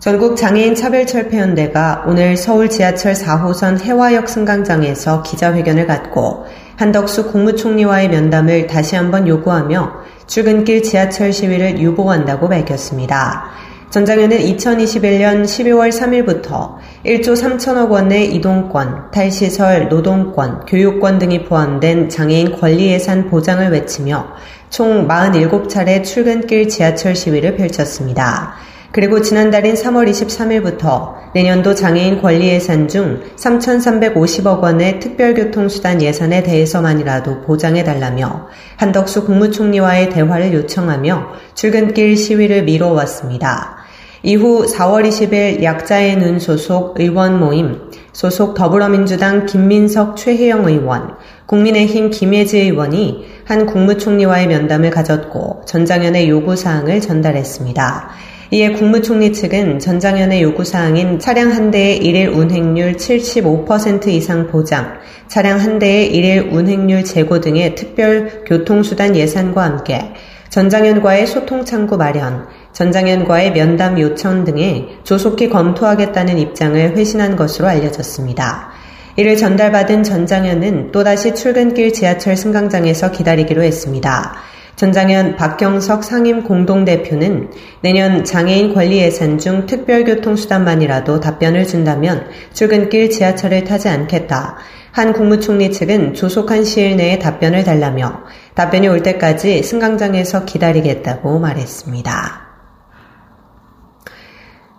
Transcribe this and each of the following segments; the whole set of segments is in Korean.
전국 장애인 차별철폐연대가 오늘 서울 지하철 4호선 해화역 승강장에서 기자회견을 갖고 한덕수 국무총리와의 면담을 다시 한번 요구하며 출근길 지하철 시위를 유보한다고 밝혔습니다. 전 장현은 2021년 12월 3일부터 1조 3천억 원의 이동권, 탈시설, 노동권, 교육권 등이 포함된 장애인 권리 예산 보장을 외치며 총 47차례 출근길 지하철 시위를 펼쳤습니다. 그리고 지난달인 3월 23일부터 내년도 장애인 권리 예산 중 3,350억 원의 특별교통수단 예산에 대해서만이라도 보장해달라며 한덕수 국무총리와의 대화를 요청하며 출근길 시위를 미뤄왔습니다. 이후 4월 20일 약자의 눈 소속 의원 모임, 소속 더불어민주당 김민석 최혜영 의원, 국민의힘 김혜지 의원이 한 국무총리와의 면담을 가졌고 전장현의 요구사항을 전달했습니다. 이에 국무총리 측은 전장현의 요구사항인 차량 한 대의 일일 운행률 75% 이상 보장, 차량 한 대의 일일 운행률 제고 등의 특별 교통수단 예산과 함께 전장현과의 소통 창구 마련, 전장현과의 면담 요청 등에 조속히 검토하겠다는 입장을 회신한 것으로 알려졌습니다. 이를 전달받은 전장현은 또다시 출근길 지하철 승강장에서 기다리기로 했습니다. 전장현 박경석 상임 공동대표는 내년 장애인 권리 예산 중 특별교통수단만이라도 답변을 준다면 출근길 지하철을 타지 않겠다. 한 국무총리 측은 조속한 시일 내에 답변을 달라며 답변이 올 때까지 승강장에서 기다리겠다고 말했습니다.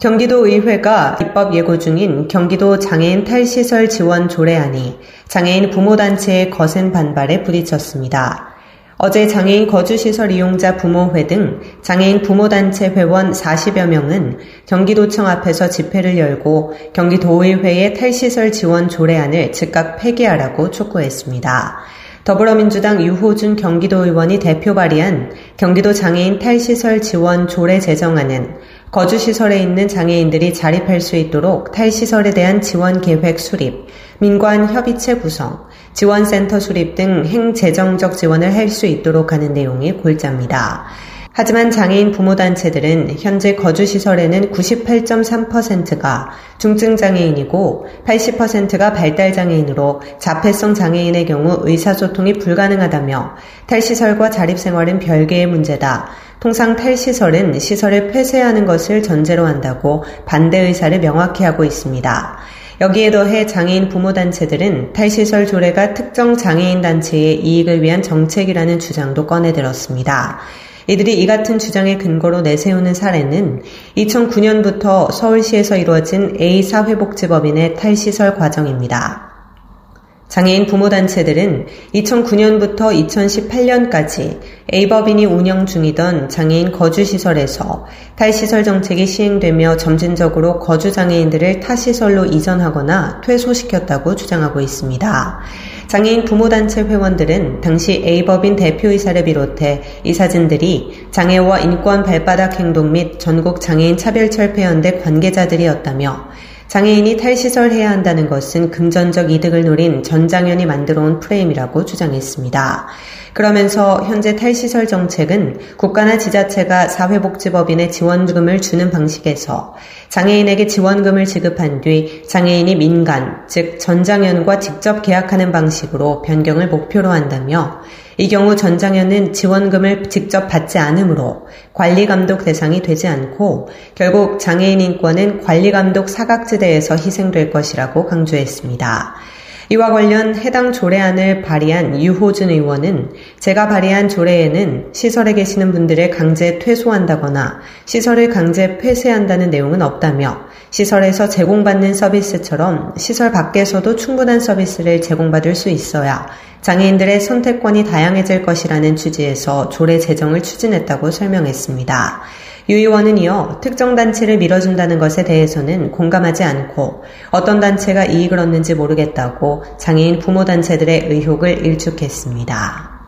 경기도 의회가 입법 예고 중인 경기도 장애인 탈시설 지원 조례안이 장애인 부모단체의 거센 반발에 부딪혔습니다. 어제 장애인 거주시설 이용자 부모회 등 장애인 부모단체 회원 40여 명은 경기도청 앞에서 집회를 열고 경기도의회의 탈시설 지원 조례안을 즉각 폐기하라고 촉구했습니다. 더불어민주당 유호준 경기도 의원이 대표 발의한 경기도 장애인 탈시설 지원 조례 제정안은 거주시설에 있는 장애인들이 자립할 수 있도록 탈시설에 대한 지원 계획 수립, 민관 협의체 구성, 지원센터 수립 등 행재정적 지원을 할 수 있도록 하는 내용이 골자입니다. 하지만 장애인 부모단체들은 현재 거주시설에는 98.3%가 중증장애인이고 80%가 발달장애인으로 자폐성 장애인의 경우 의사소통이 불가능하다며 탈시설과 자립생활은 별개의 문제다. 통상 탈시설은 시설을 폐쇄하는 것을 전제로 한다고 반대 의사를 명확히 하고 있습니다. 여기에 더해 장애인 부모단체들은 탈시설 조례가 특정 장애인 단체의 이익을 위한 정책이라는 주장도 꺼내들었습니다. 이들이 이 같은 주장의 근거로 내세우는 사례는 2009년부터 서울시에서 이루어진 A사회복지법인의 탈시설 과정입니다. 장애인 부모단체들은 2009년부터 2018년까지 A법인이 운영 중이던 장애인 거주시설에서 탈시설 정책이 시행되며 점진적으로 거주장애인들을 타시설로 이전하거나 퇴소시켰다고 주장하고 있습니다. 장애인 부모단체 회원들은 당시 A법인 대표이사를 비롯해 이 사진들이 장애와 인권 발바닥 행동 및 전국 장애인 차별철폐연대 관계자들이었다며 장애인이 탈시설해야 한다는 것은 금전적 이득을 노린 전장현이 만들어 온 프레임이라고 주장했습니다. 그러면서 현재 탈시설 정책은 국가나 지자체가 사회복지법인에 지원금을 주는 방식에서 장애인에게 지원금을 지급한 뒤 장애인이 민간, 즉 전장현과 직접 계약하는 방식으로 변경을 목표로 한다며 이 경우 전장현은 지원금을 직접 받지 않으므로 관리 감독 대상이 되지 않고 결국 장애인 인권은 관리 감독 사각지대에서 희생될 것이라고 강조했습니다. 이와 관련 해당 조례안을 발의한 유호준 의원은 제가 발의한 조례에는 시설에 계시는 분들을 강제 퇴소한다거나 시설을 강제 폐쇄한다는 내용은 없다며 시설에서 제공받는 서비스처럼 시설 밖에서도 충분한 서비스를 제공받을 수 있어야 장애인들의 선택권이 다양해질 것이라는 취지에서 조례 제정을 추진했다고 설명했습니다. 유 의원은 이어 특정 단체를 밀어준다는 것에 대해서는 공감하지 않고 어떤 단체가 이익을 얻는지 모르겠다고 장애인 부모 단체들의 의혹을 일축했습니다.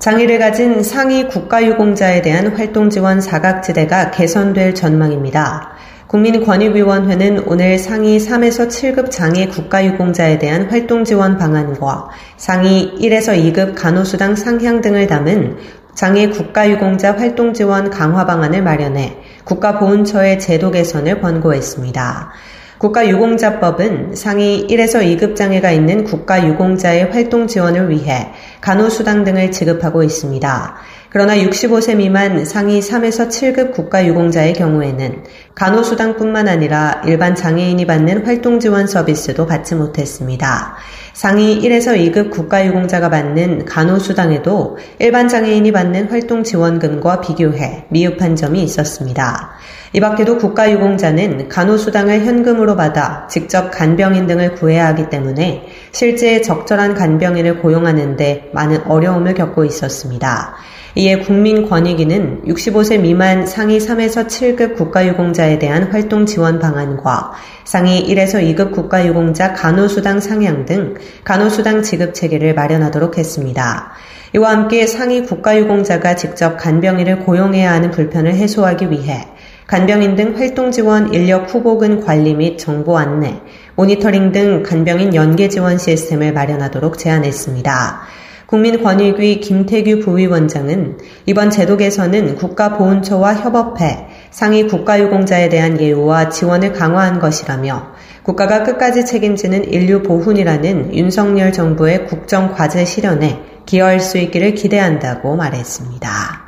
장애를 가진 상위 국가유공자에 대한 활동 지원 사각지대가 개선될 전망입니다. 국민권익위원회는 오늘 상위 3에서 7급 장애 국가유공자에 대한 활동 지원 방안과 상위 1에서 2급 간호수당 상향 등을 담은 장애 국가유공자 활동 지원 강화 방안을 마련해 국가보훈처의 제도 개선을 권고했습니다. 국가유공자법은 상위 1에서 2급 장애가 있는 국가유공자의 활동 지원을 위해 간호수당 등을 지급하고 있습니다. 그러나 65세 미만 상위 3에서 7급 국가유공자의 경우에는 간호수당뿐만 아니라 일반 장애인이 받는 활동 지원 서비스도 받지 못했습니다. 상위 1에서 2급 국가유공자가 받는 간호수당에도 일반 장애인이 받는 활동 지원금과 비교해 미흡한 점이 있었습니다. 이 밖에도 국가유공자는 간호수당을 현금으로 받아 직접 간병인 등을 구해야 하기 때문에 실제 적절한 간병인을 고용하는데 많은 어려움을 겪고 있었습니다. 이에 국민권익위는 65세 미만 상위 3에서 7급 국가유공자에 대한 활동 지원 방안과 상위 1에서 2급 국가유공자 간호수당 상향 등 간호수당 지급 체계를 마련하도록 했습니다. 이와 함께 상위 국가유공자가 직접 간병인을 고용해야 하는 불편을 해소하기 위해 간병인 등 활동 지원 인력 후보근 관리 및 정보 안내, 모니터링 등 간병인 연계 지원 시스템을 마련하도록 제안했습니다. 국민권익위 김태규 부위원장은 이번 제도 개선은 국가보훈처와 협업해 상위 국가유공자에 대한 예우와 지원을 강화한 것이라며 국가가 끝까지 책임지는 인류 보훈이라는 윤석열 정부의 국정 과제 실현에 기여할 수 있기를 기대한다고 말했습니다.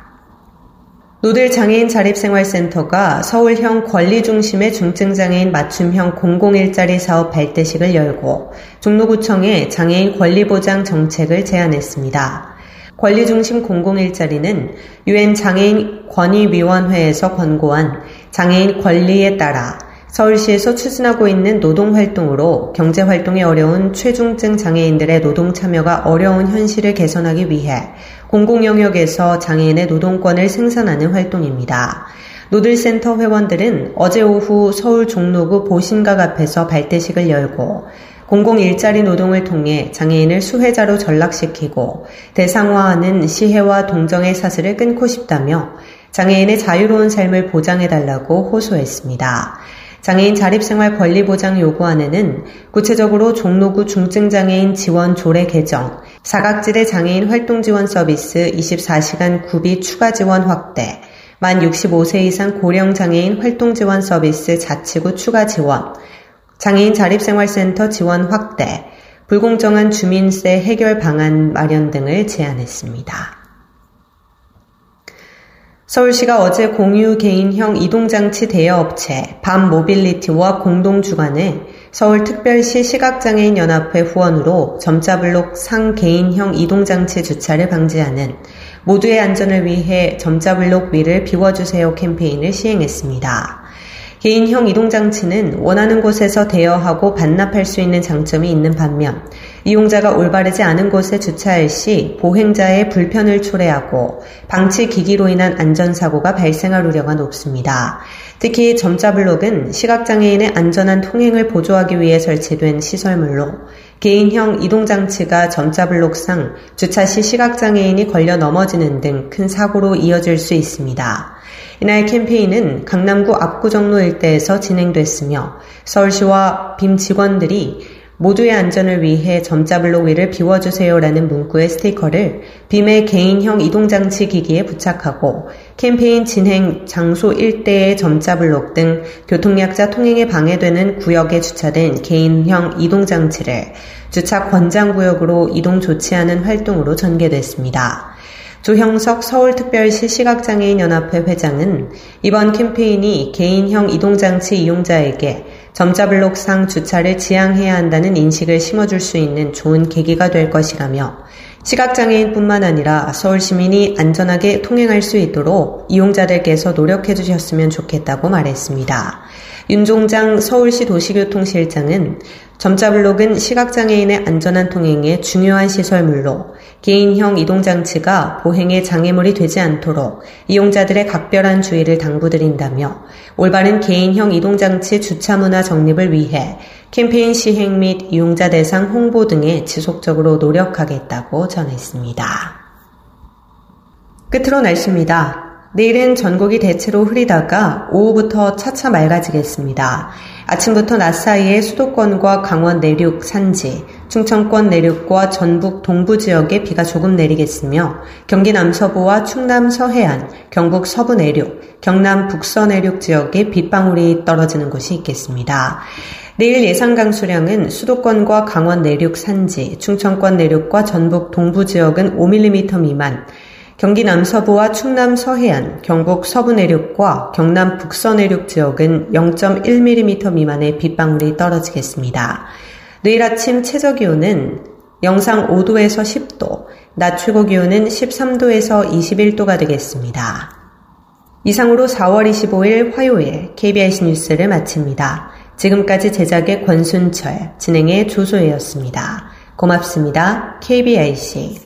노들 장애인 자립생활센터가 서울형 권리중심의 중증장애인 맞춤형 공공일자리 사업 발대식을 열고 종로구청에 장애인 권리보장 정책을 제안했습니다. 권리중심 공공일자리는 유엔 장애인 권위위원회에서 권고한 장애인 권리에 따라 서울시에서 추진하고 있는 노동활동으로 경제활동이 어려운 최중증 장애인들의 노동 참여가 어려운 현실을 개선하기 위해 공공영역에서 장애인의 노동권을 생산하는 활동입니다. 노들센터 회원들은 어제 오후 서울 종로구 보신각 앞에서 발대식을 열고 공공 일자리 노동을 통해 장애인을 수혜자로 전락시키고 대상화하는 시혜와 동정의 사슬을 끊고 싶다며 장애인의 자유로운 삶을 보장해달라고 호소했습니다. 장애인 자립생활 권리 보장 요구안에는 구체적으로 종로구 중증장애인 지원 조례 개정, 사각지대 장애인 활동 지원 서비스 24시간 구비 추가 지원 확대, 만 65세 이상 고령 장애인 활동 지원 서비스 자치구 추가 지원, 장애인 자립생활센터 지원 확대, 불공정한 주민세 해결 방안 마련 등을 제안했습니다. 서울시가 어제 공유 개인형 이동장치 대여업체 밤 모빌리티와 공동 주관해 서울특별시 시각장애인연합회 후원으로 점자블록 상 개인형 이동장치 주차를 방지하는 모두의 안전을 위해 점자블록 위를 비워주세요 캠페인을 시행했습니다. 개인형 이동장치는 원하는 곳에서 대여하고 반납할 수 있는 장점이 있는 반면 이용자가 올바르지 않은 곳에 주차할 시 보행자의 불편을 초래하고 방치 기기로 인한 안전사고가 발생할 우려가 높습니다. 특히 점자 블록은 시각장애인의 안전한 통행을 보조하기 위해 설치된 시설물로 개인형 이동장치가 점자 블록상 주차 시 시각장애인이 걸려 넘어지는 등 큰 사고로 이어질 수 있습니다. 이날 캠페인은 강남구 압구정로 일대에서 진행됐으며 서울시와 빔 직원들이 모두의 안전을 위해 점자블록 위를 비워주세요라는 문구의 스티커를 빔의 개인형 이동장치 기기에 부착하고 캠페인 진행 장소 일대의 점자블록 등 교통약자 통행에 방해되는 구역에 주차된 개인형 이동장치를 주차 권장구역으로 이동 조치하는 활동으로 전개됐습니다. 조형석 서울특별시 시각장애인연합회 회장은 이번 캠페인이 개인형 이동장치 이용자에게 점자블록상 주차를 지향해야 한다는 인식을 심어줄 수 있는 좋은 계기가 될 것이라며 시각장애인뿐만 아니라 서울 시민이 안전하게 통행할 수 있도록 이용자들께서 노력해 주셨으면 좋겠다고 말했습니다. 윤종장 서울시 도시교통실장은 점자블록은 시각장애인의 안전한 통행에 중요한 시설물로 개인형 이동장치가 보행의 장애물이 되지 않도록 이용자들의 각별한 주의를 당부드린다며 올바른 개인형 이동장치 주차 문화 정립을 위해 캠페인 시행 및 이용자 대상 홍보 등에 지속적으로 노력하겠다고 전했습니다. 끝으로 날씨입니다. 내일은 전국이 대체로 흐리다가 오후부터 차차 맑아지겠습니다. 아침부터 낮 사이에 수도권과 강원 내륙 산지, 충청권 내륙과 전북 동부 지역에 비가 조금 내리겠으며 경기 남서부와 충남 서해안, 경북 서부 내륙, 경남 북서 내륙 지역에 빗방울이 떨어지는 곳이 있겠습니다. 내일 예상 강수량은 수도권과 강원 내륙 산지, 충청권 내륙과 전북 동부 지역은 5mm 미만, 경기 남서부와 충남 서해안, 경북 서부 내륙과 경남 북서 내륙 지역은 0.1mm 미만의 빗방울이 떨어지겠습니다. 내일 아침 최저 기온은 영상 5도에서 10도, 낮 최고 기온은 13도에서 21도가 되겠습니다. 이상으로 4월 25일 화요일 KBS 뉴스를 마칩니다. 지금까지 제작의 권순철, 진행의 조소혜였습니다. 고맙습니다. KBIC.